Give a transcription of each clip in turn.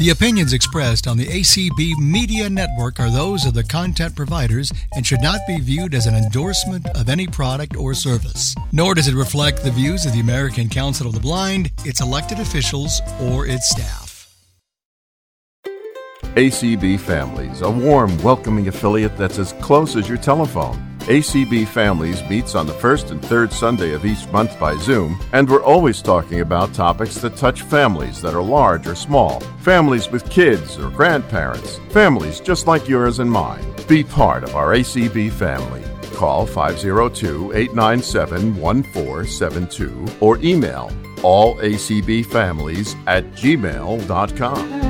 The opinions expressed on the ACB Media Network are those of the content providers and should not be viewed as an endorsement of any product or service. Nor does it reflect the views of the American Council of the Blind, its elected officials, or its staff. ACB Families, a warm, welcoming affiliate that's as close as your telephone. ACB Families meets on the first and third Sunday of each month by Zoom, and we're always talking about topics that touch families that are large or small, families with kids or grandparents, families just like yours and mine. Be part of our ACB family. Call 502 897 1472 or email allacbfamilies at gmail.com.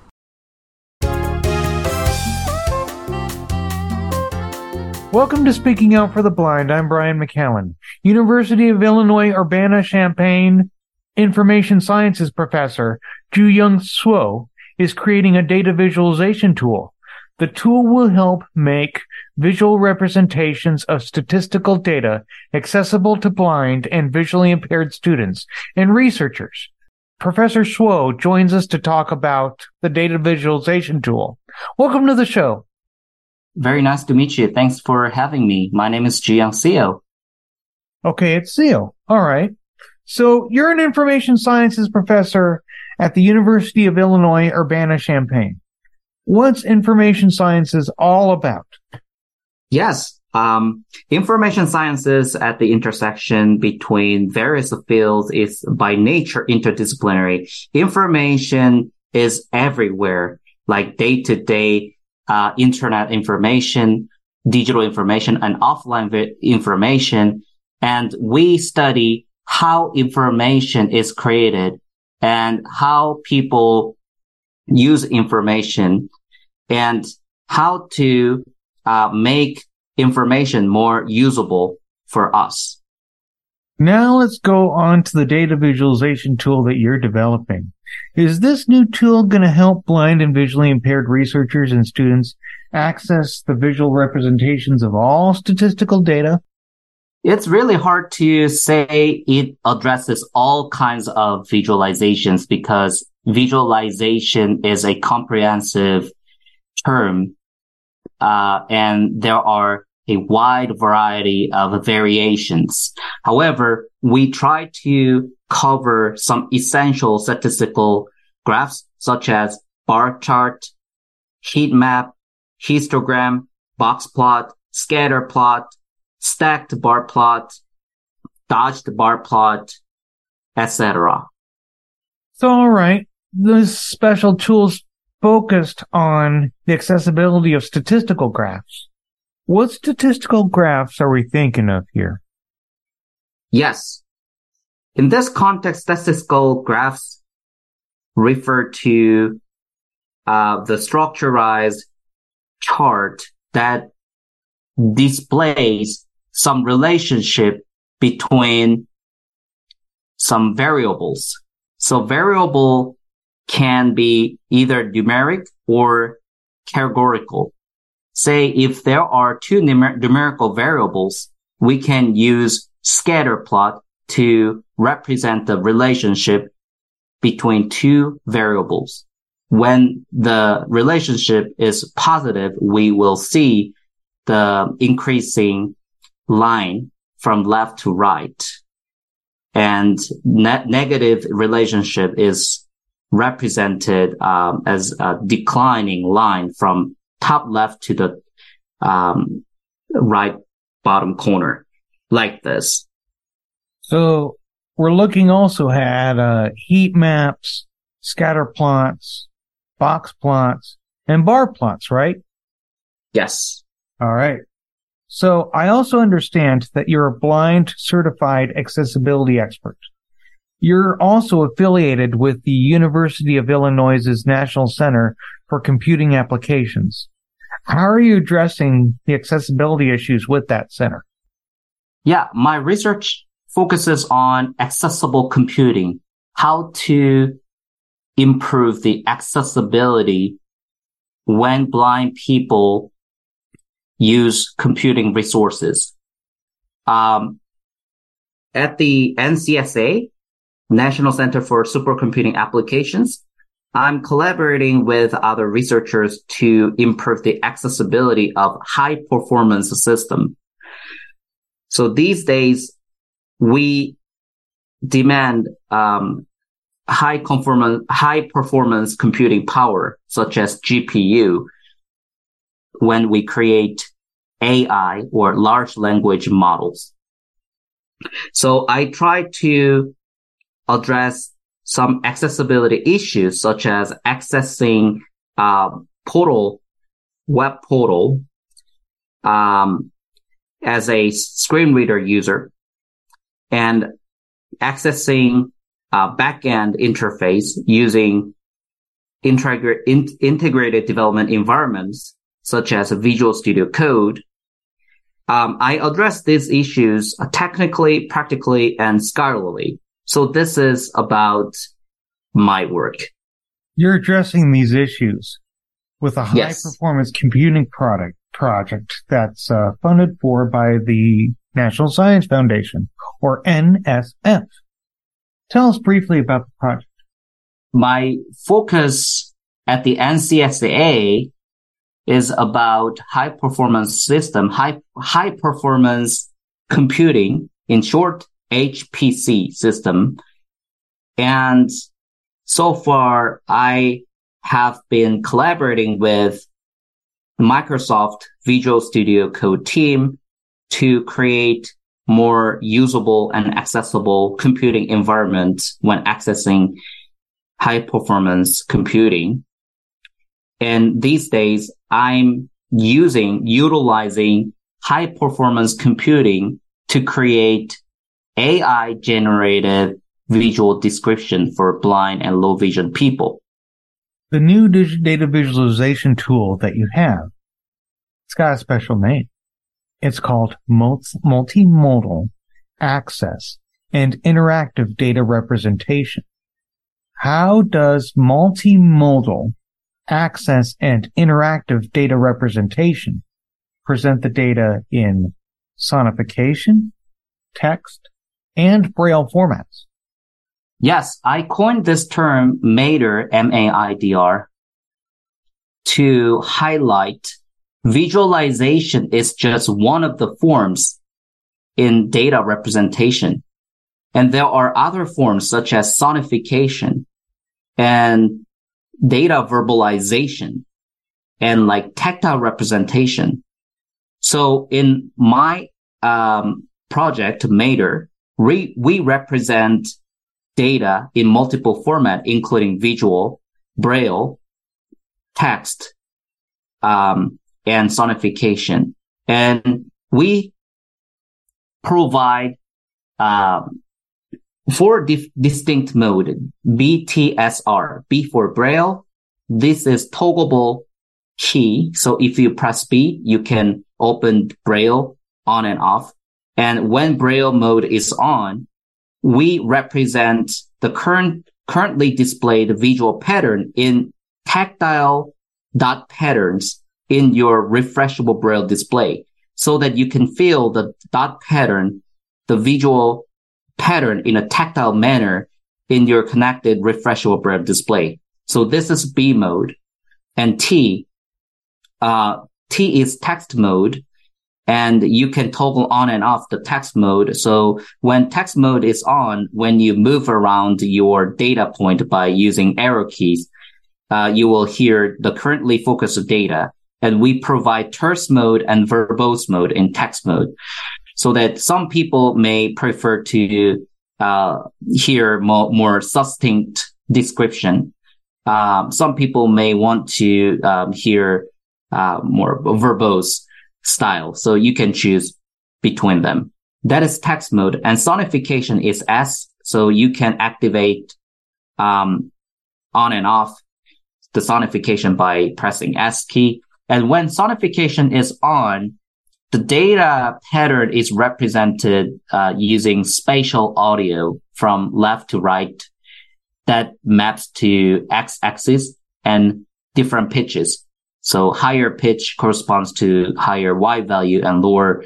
Welcome to Speaking Out for the Blind. I'm Brian McCallan, University of Illinois Urbana-Champaign Information Sciences professor JooYoung Seo is creating a data visualization tool. The tool will help make visual representations of statistical data accessible to blind and visually impaired students and researchers. Professor Seo joins us to talk about the data visualization tool. Welcome to the show. Very nice to meet you. Thanks for having me. My name is JooYoung Seo. Okay, it's Seo. All right. So you're an information sciences professor at the University of Illinois Urbana-Champaign. What's information sciences all about? Yes. Um, information sciences at the intersection between various fields is by nature interdisciplinary. Information is everywhere, like day to day uh, internet information, digital information, and offline vi- information. And we study how information is created and how people use information and how to uh, make information more usable for us. Now let's go on to the data visualization tool that you're developing. Is this new tool going to help blind and visually impaired researchers and students access the visual representations of all statistical data? It's really hard to say it addresses all kinds of visualizations because visualization is a comprehensive term, uh, and there are a wide variety of variations. However, we try to cover some essential statistical graphs such as bar chart, heat map, histogram, box plot, scatter plot, stacked bar plot, dodged bar plot, etc. So, all right, this special tools focused on the accessibility of statistical graphs. What statistical graphs are we thinking of here? Yes. In this context, statistical graphs refer to uh, the structurized chart that displays some relationship between some variables. So variable can be either numeric or categorical. Say if there are two numer- numerical variables, we can use scatter plot to represent the relationship between two variables. When the relationship is positive, we will see the increasing line from left to right. And ne- negative relationship is represented um, as a declining line from top left to the um, right bottom corner, like this. So we're looking also at uh, heat maps, scatter plots, box plots, and bar plots, right? Yes. All right. So I also understand that you're a blind certified accessibility expert. You're also affiliated with the University of Illinois' National Center for Computing Applications. How are you addressing the accessibility issues with that center? Yeah, my research focuses on accessible computing, how to improve the accessibility when blind people use computing resources. Um, at the NCSA, National Center for Supercomputing Applications, I'm collaborating with other researchers to improve the accessibility of high performance system. So these days, we demand um, high performance high performance computing power, such as GPU, when we create AI or large language models. So I try to address some accessibility issues such as accessing uh, portal, web portal, um, as a screen reader user and accessing uh, backend interface using integra- in- integrated development environments such as Visual Studio Code. Um, I address these issues technically, practically, and scholarly. So this is about my work. You're addressing these issues with a high Yes. performance computing product project that's uh, funded for by the National Science Foundation or NSF. Tell us briefly about the project. my focus at the NCSA is about high performance system, high, high performance computing, in short, HPC system. And so far, I have been collaborating with Microsoft Visual Studio Code team to create more usable and accessible computing environment when accessing high performance computing. And these days I'm using, utilizing high performance computing to create AI generated visual description for blind and low vision people. The new data visualization tool that you have, it's got a special name. It's called multimodal access and interactive data representation. How does multimodal access and interactive data representation present the data in sonification, text, and braille formats? Yes, I coined this term MAIDR, M-A-I-D-R, to highlight visualization is just one of the forms in data representation. And there are other forms such as sonification and data verbalization and like tactile representation. So in my um, project, MAIDR, we, we represent data in multiple format, including visual, braille, text, um, and sonification. And we provide um, four dif- distinct mode, BTSR, B for braille. This is toggleable key. So if you press B, you can open braille on and off. And when braille mode is on, we represent the current, currently displayed visual pattern in tactile dot patterns in your refreshable braille display so that you can feel the dot pattern, the visual pattern in a tactile manner in your connected refreshable braille display. So this is B mode and T, uh, T is text mode and you can toggle on and off the text mode. So when text mode is on, when you move around your data point by using arrow keys, uh, you will hear the currently focused data. And we provide terse mode and verbose mode in text mode so that some people may prefer to uh, hear more, more succinct description. Um, some people may want to um, hear uh, more verbose style. So you can choose between them. That is text mode and sonification is S. So you can activate, um, on and off the sonification by pressing S key. And when sonification is on, the data pattern is represented uh, using spatial audio from left to right that maps to x-axis and different pitches. So higher pitch corresponds to higher Y value and lower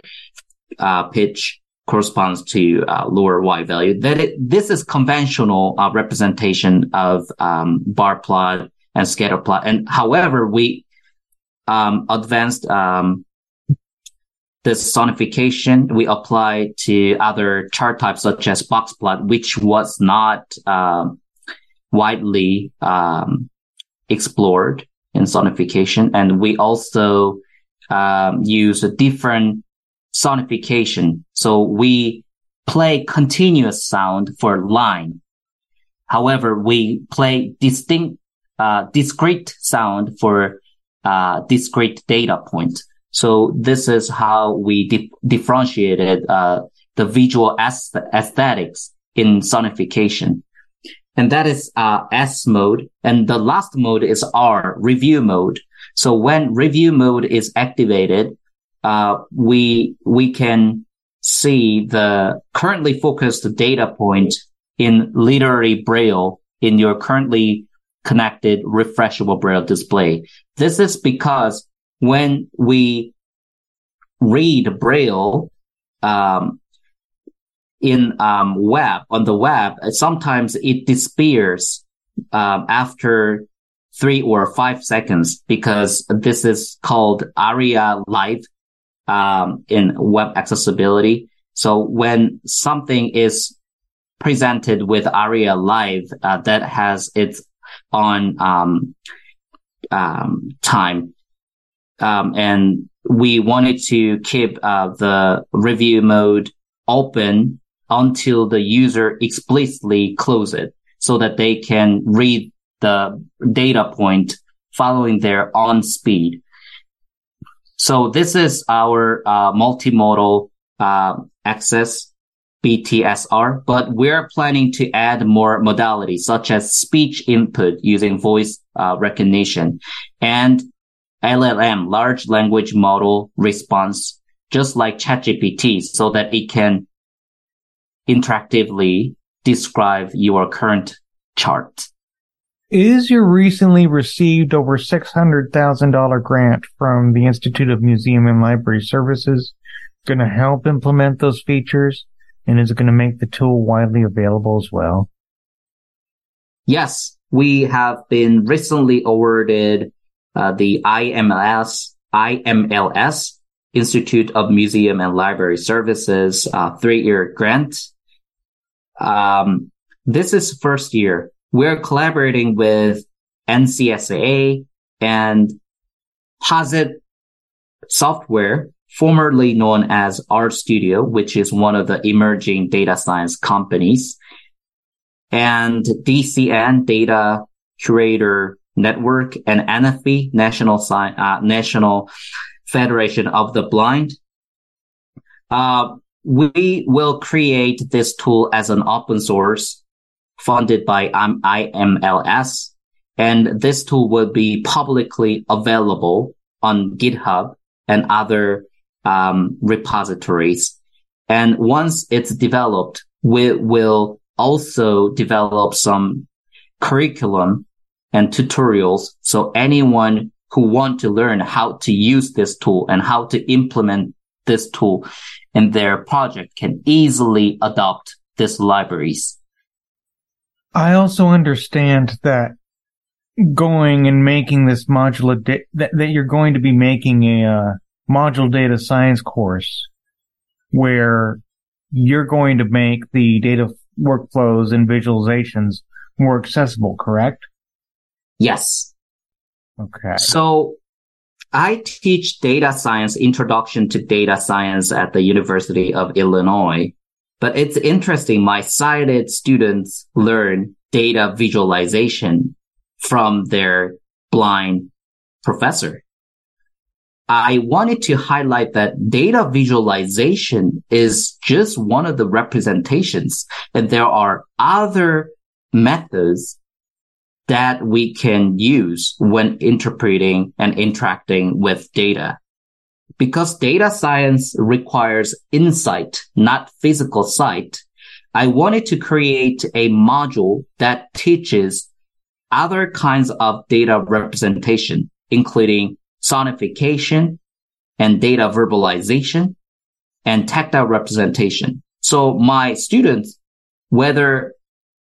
uh, pitch corresponds to uh, lower Y value. That it, this is conventional uh, representation of um, bar plot and scatter plot. And however, we um, advanced um, this sonification we apply to other chart types such as box plot, which was not um, widely um, explored in sonification. And we also um, use a different sonification. So we play continuous sound for line. However, we play distinct, uh, discrete sound for uh, discrete data point. So this is how we di- differentiated uh, the visual aesthetics in sonification. And that is uh, S mode. And the last mode is R, review mode. So when review mode is activated, uh, we we can see the currently focused data point in literary braille in your currently connected refreshable braille display. This is because when we read braille um, in um, web on the web, sometimes it disappears um, after three or five seconds because this is called ARIA Live um, in web accessibility. So when something is presented with ARIA Live uh, that has its on um, um, time, um, and we wanted to keep uh, the review mode open until the user explicitly close it so that they can read the data point following their on speed. So this is our uh, multimodal uh, access BTSR, but we're planning to add more modalities such as speech input using voice uh, recognition and LLM, large language model response, just like ChatGPT, so that it can interactively describe your current chart. Is your recently received over $600,000 grant from the Institute of Museum and Library Services going to help implement those features? And is it going to make the tool widely available as well? Yes, we have been recently awarded uh, the IMLS, IMLS, Institute of Museum and Library Services, uh, three-year grant. Um, this is first year we're collaborating with NCSA and Posit Software, formerly known as RStudio, which is one of the emerging data science companies, and DCN Data Curation Network and NFB, National Sci- uh, National Federation of the Blind. Uh, we will create this tool as an open source funded by IMLS. And this tool will be publicly available on GitHub and other um, repositories. And once it's developed, we will also develop some curriculum and tutorials. So anyone who want to learn how to use this tool and how to implement this tool in their project can easily adopt these libraries. I also understand that going and making this modular da- that, that you're going to be making a uh, module data science course where you're going to make the data workflows and visualizations more accessible, correct? Yes. Okay. So I teach data science introduction to data science at the University of Illinois. But it's interesting. My sighted students learn data visualization from their blind professor. I wanted to highlight that data visualization is just one of the representations and there are other methods that we can use when interpreting and interacting with data. Because data science requires insight, not physical sight, I wanted to create a module that teaches other kinds of data representation, including sonification and data verbalization and tactile representation. So my students, whether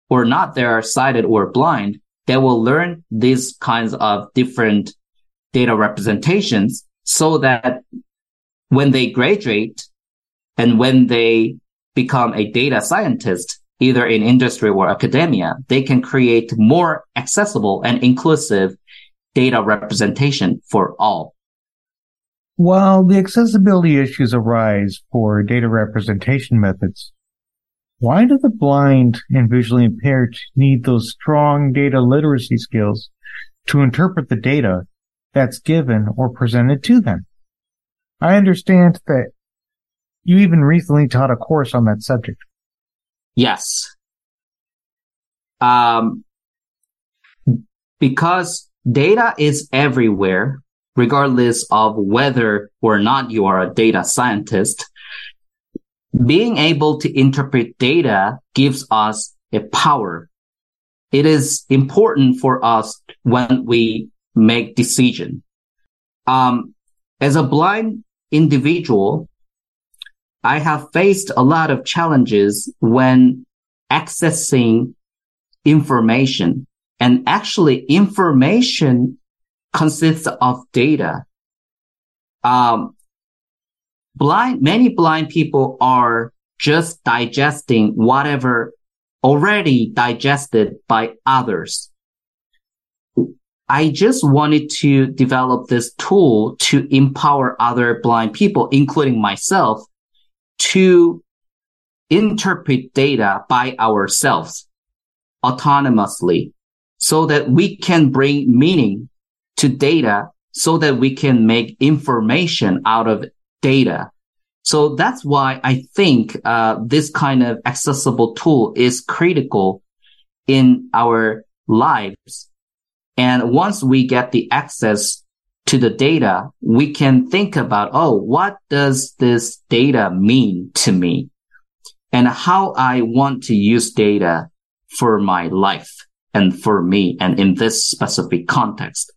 or not they are sighted or blind, they will learn these kinds of different data representations so that when they graduate and when they become a data scientist, either in industry or academia, they can create more accessible and inclusive data representation for all. While the accessibility issues arise for data representation methods, why do the blind and visually impaired need those strong data literacy skills to interpret the data that's given or presented to them? I understand that you even recently taught a course on that subject. Yes. Um, because data is everywhere, regardless of whether or not you are a data scientist. Being able to interpret data gives us a power. It is important for us when we make decision. Um, as a blind individual, I have faced a lot of challenges when accessing information and actually information consists of data. Um, blind, many blind people are just digesting whatever already digested by others. I just wanted to develop this tool to empower other blind people, including myself, to interpret data by ourselves autonomously so that we can bring meaning to data so that we can make information out of data. So that's why I think uh, this kind of accessible tool is critical in our lives. And once we get the access to the data, we can think about, oh, what does this data mean to me? And how I want to use data for my life and for me and in this specific context.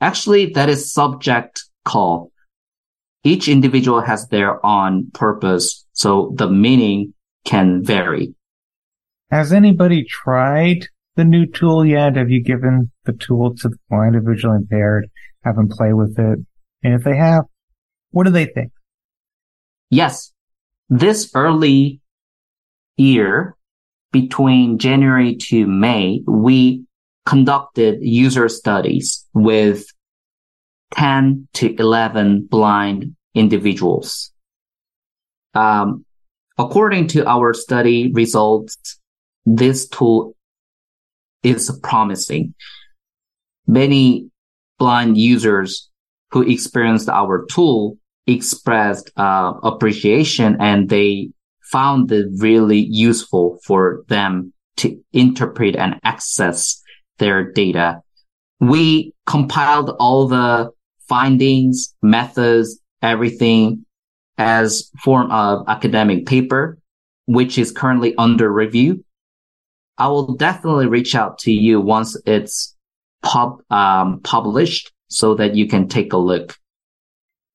Actually, that is subject call. Each individual has their own purpose, so the meaning can vary. Has anybody tried the new tool yet? Have you given the tool to the blind or visually impaired? Have them play with it? And if they have, what do they think? Yes. This early year, between January to May, we conducted user studies with 10 to 11 blind individuals. Um, according to our study results, this tool is promising. Many blind users who experienced our tool expressed uh, appreciation and they found it really useful for them to interpret and access their data. We compiled all the findings, methods, everything as form of academic paper, which is currently under review. I will definitely reach out to you once it's pub, um, published so that you can take a look.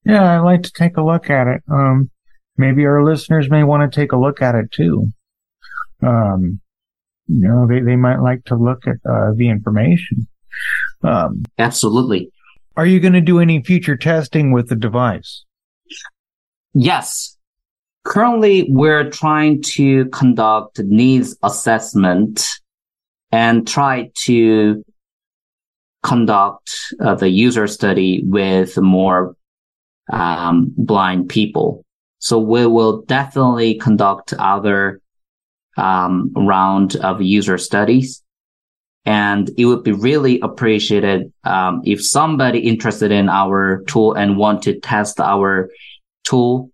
Yeah, I'd like to take a look at it. Um, maybe our listeners may want to take a look at it too. Um, you know, they, they might like to look at uh, the information. Um, Absolutely. Are you going to do any future testing with the device? Yes. Currently, we're trying to conduct needs assessment and try to conduct uh, the user study with more um, blind people. So we will definitely conduct other um, round of user studies. And it would be really appreciated um, if somebody interested in our tool and want to test our tool,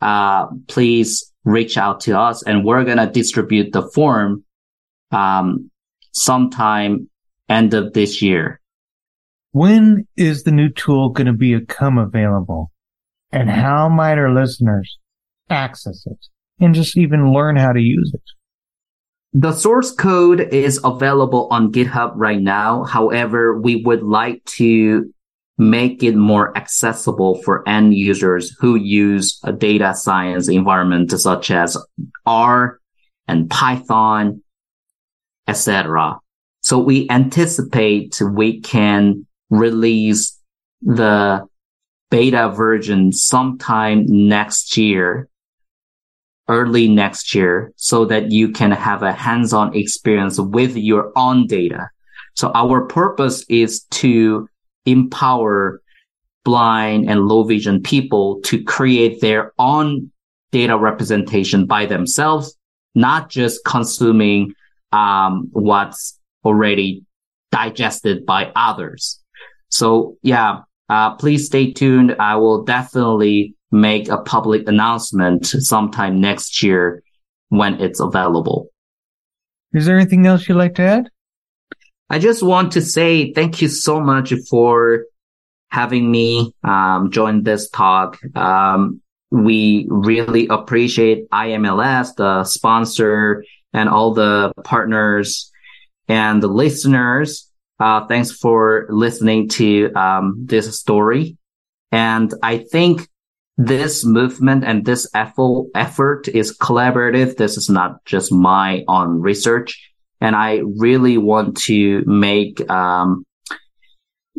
uh, please reach out to us and we're going to distribute the form um, sometime end of this year. When is the new tool going to become available? And how might our listeners access it and just even learn how to use it? The source code is available on GitHub right now. However, we would like to make it more accessible for end users who use a data science environment such as R and Python, etc. So we anticipate we can release the beta version sometime next year, early next year, so that you can have a hands-on experience with your own data. So our purpose is to empower blind and low vision people to create their own data representation by themselves, not just consuming um, what's already digested by others. So yeah, uh, please stay tuned. I will definitely make a public announcement sometime next year when it's available. Is there anything else you'd like to add? I just want to say thank you so much for having me um, join this talk. Um, we really appreciate IMLS, the sponsor, and all the partners and the listeners. Uh, thanks for listening to um, this story. And I think this movement and this effort, is collaborative. This is not just my own research and I really want to make um,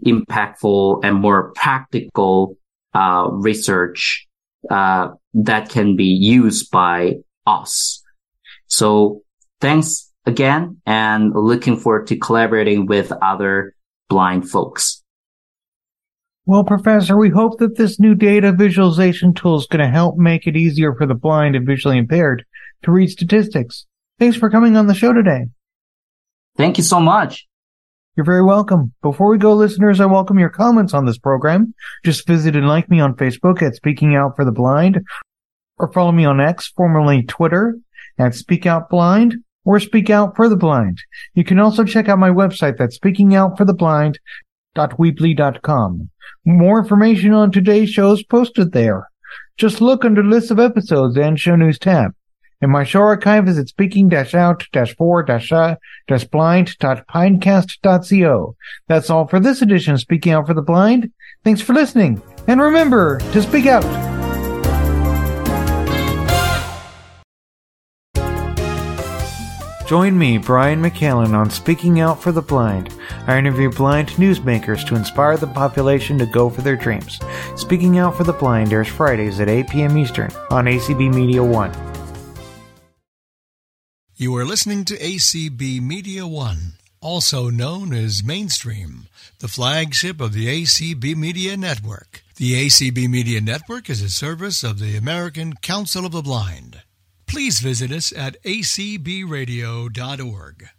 impactful and more practical uh, research uh, that can be used by us. So thanks again, and looking forward to collaborating with other blind folks. Well, Professor, we hope that this new data visualization tool is going to help make it easier for the blind and visually impaired to read statistics. Thanks for coming on the show today. Thank you so much. You're very welcome. Before we go, listeners, I welcome your comments on this program. Just visit and like me on Facebook at Speaking Out for the Blind, or follow me on X, formerly Twitter, at Speak Out Blind, or Speak Out for the Blind. You can also check out my website, that's speakingoutfortheblind.weebly.com. More information on today's show is posted there. Just look under list of episodes and show news tab. And my show archive is at speaking-out-for-blind.pinecast.co. That's all for this edition of Speaking Out for the Blind. Thanks for listening. And remember to speak out. Join me, Brian McCallan, on Speaking Out for the Blind. I interview blind newsmakers to inspire the population to go for their dreams. Speaking Out for the Blind airs Fridays at 8 p.m. Eastern on ACB Media 1. You are listening to ACB Media One, also known as Mainstream, the flagship of the ACB Media Network. The ACB Media Network is a service of the American Council of the Blind. Please visit us at acbradio.org.